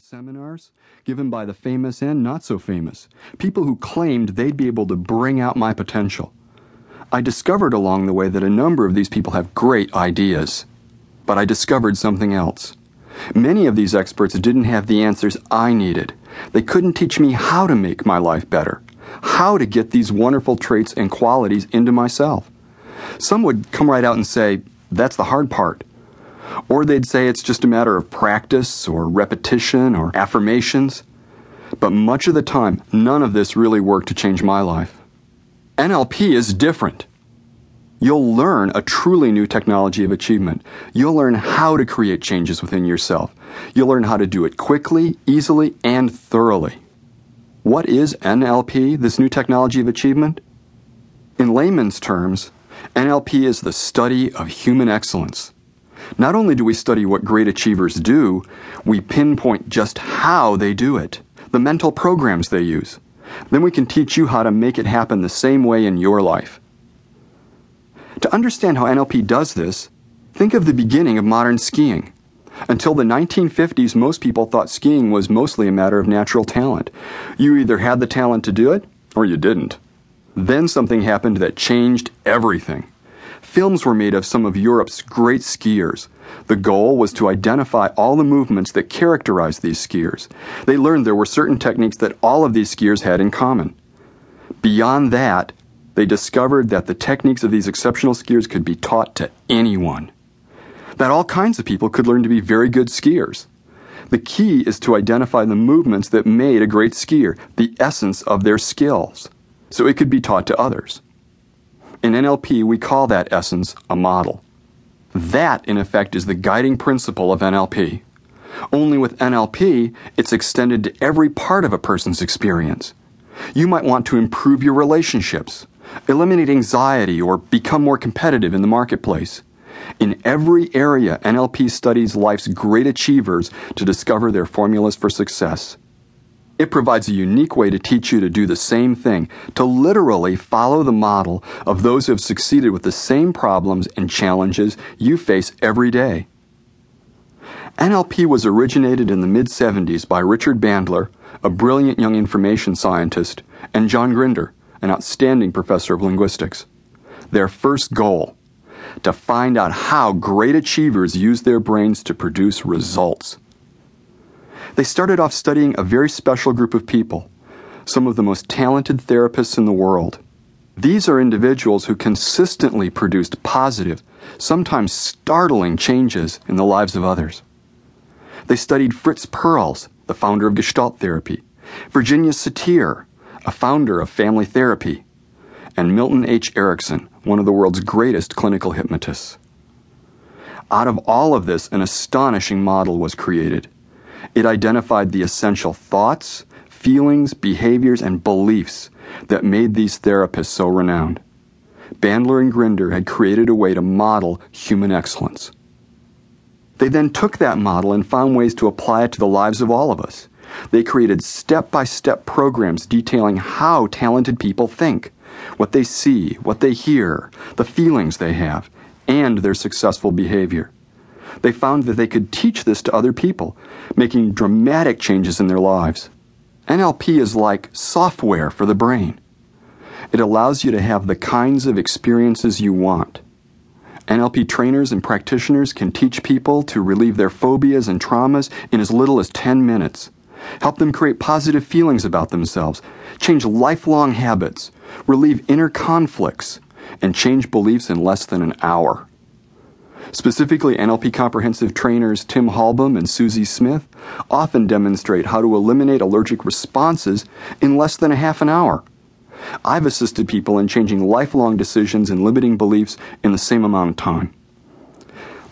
seminars given by the famous and not so famous, people who claimed they'd be able to bring out my potential. I discovered along the way that a number of these people have great ideas. But I discovered something else. Many of these experts didn't have the answers I needed. They couldn't teach me how to make my life better, how to get these wonderful traits and qualities into myself. Some would come right out and say, That's the hard part. Or they'd say it's just a matter of practice or repetition or affirmations. But much of the time, none of this really worked to change my life. NLP is different. You'll learn a truly new technology of achievement. You'll learn how to create changes within yourself. You'll learn how to do it quickly, easily, and thoroughly. What is NLP, this new technology of achievement? In layman's terms, NLP is the study of human excellence. Not only do we study what great achievers do, we pinpoint just how they do it, the mental programs they use. Then we can teach you how to make it happen the same way in your life. To understand how NLP does this, think of the beginning of modern skiing. Until the 1950s, most people thought skiing was mostly a matter of natural talent. You either had the talent to do it, or you didn't. Then something happened that changed everything. Films were made of some of Europe's great skiers. The goal was to identify all the movements that characterized these skiers. They learned there were certain techniques that all of these skiers had in common. Beyond that, they discovered that the techniques of these exceptional skiers could be taught to anyone. That all kinds of people could learn to be very good skiers. The key is to identify the movements that made a great skier, the essence of their skills, so it could be taught to others. In NLP, we call that essence a model. That, in effect, is the guiding principle of NLP. Only with NLP, it's extended to every part of a person's experience. You might want to improve your relationships, eliminate anxiety, or become more competitive in the marketplace. In every area, NLP studies life's great achievers to discover their formulas for success. It provides a unique way to teach you to do the same thing, to literally follow the model of those who have succeeded with the same problems and challenges you face every day. NLP was originated in the mid 70s by Richard Bandler, a brilliant young information scientist, and John Grinder, an outstanding professor of linguistics. Their first goal to find out how great achievers use their brains to produce results. They started off studying a very special group of people, some of the most talented therapists in the world. These are individuals who consistently produced positive, sometimes startling changes in the lives of others. They studied Fritz Perls, the founder of Gestalt therapy, Virginia Satir, a founder of family therapy, and Milton H. Erickson, one of the world's greatest clinical hypnotists. Out of all of this, an astonishing model was created it identified the essential thoughts, feelings, behaviors, and beliefs that made these therapists so renowned. Bandler and Grinder had created a way to model human excellence. They then took that model and found ways to apply it to the lives of all of us. They created step by step programs detailing how talented people think, what they see, what they hear, the feelings they have, and their successful behavior. They found that they could teach this to other people, making dramatic changes in their lives. NLP is like software for the brain. It allows you to have the kinds of experiences you want. NLP trainers and practitioners can teach people to relieve their phobias and traumas in as little as 10 minutes, help them create positive feelings about themselves, change lifelong habits, relieve inner conflicts, and change beliefs in less than an hour. Specifically, NLP comprehensive trainers Tim Hallbon and Suzi Smith often demonstrate how to eliminate allergic responses in less than a half an hour. I've assisted people in changing lifelong decisions and limiting beliefs in the same amount of time.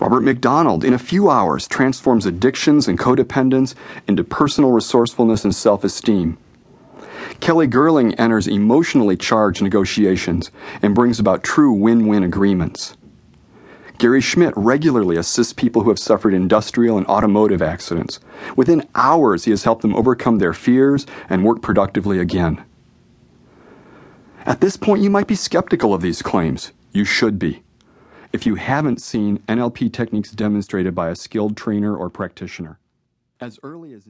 Robert McDonald, in a few hours, transforms addictions and codependence into personal resourcefulness and self esteem. Kelly Gerling enters emotionally charged negotiations and brings about true win win agreements. Gary Schmidt regularly assists people who have suffered industrial and automotive accidents. Within hours, he has helped them overcome their fears and work productively again. At this point, you might be skeptical of these claims. You should be. If you haven't seen NLP techniques demonstrated by a skilled trainer or practitioner. As early as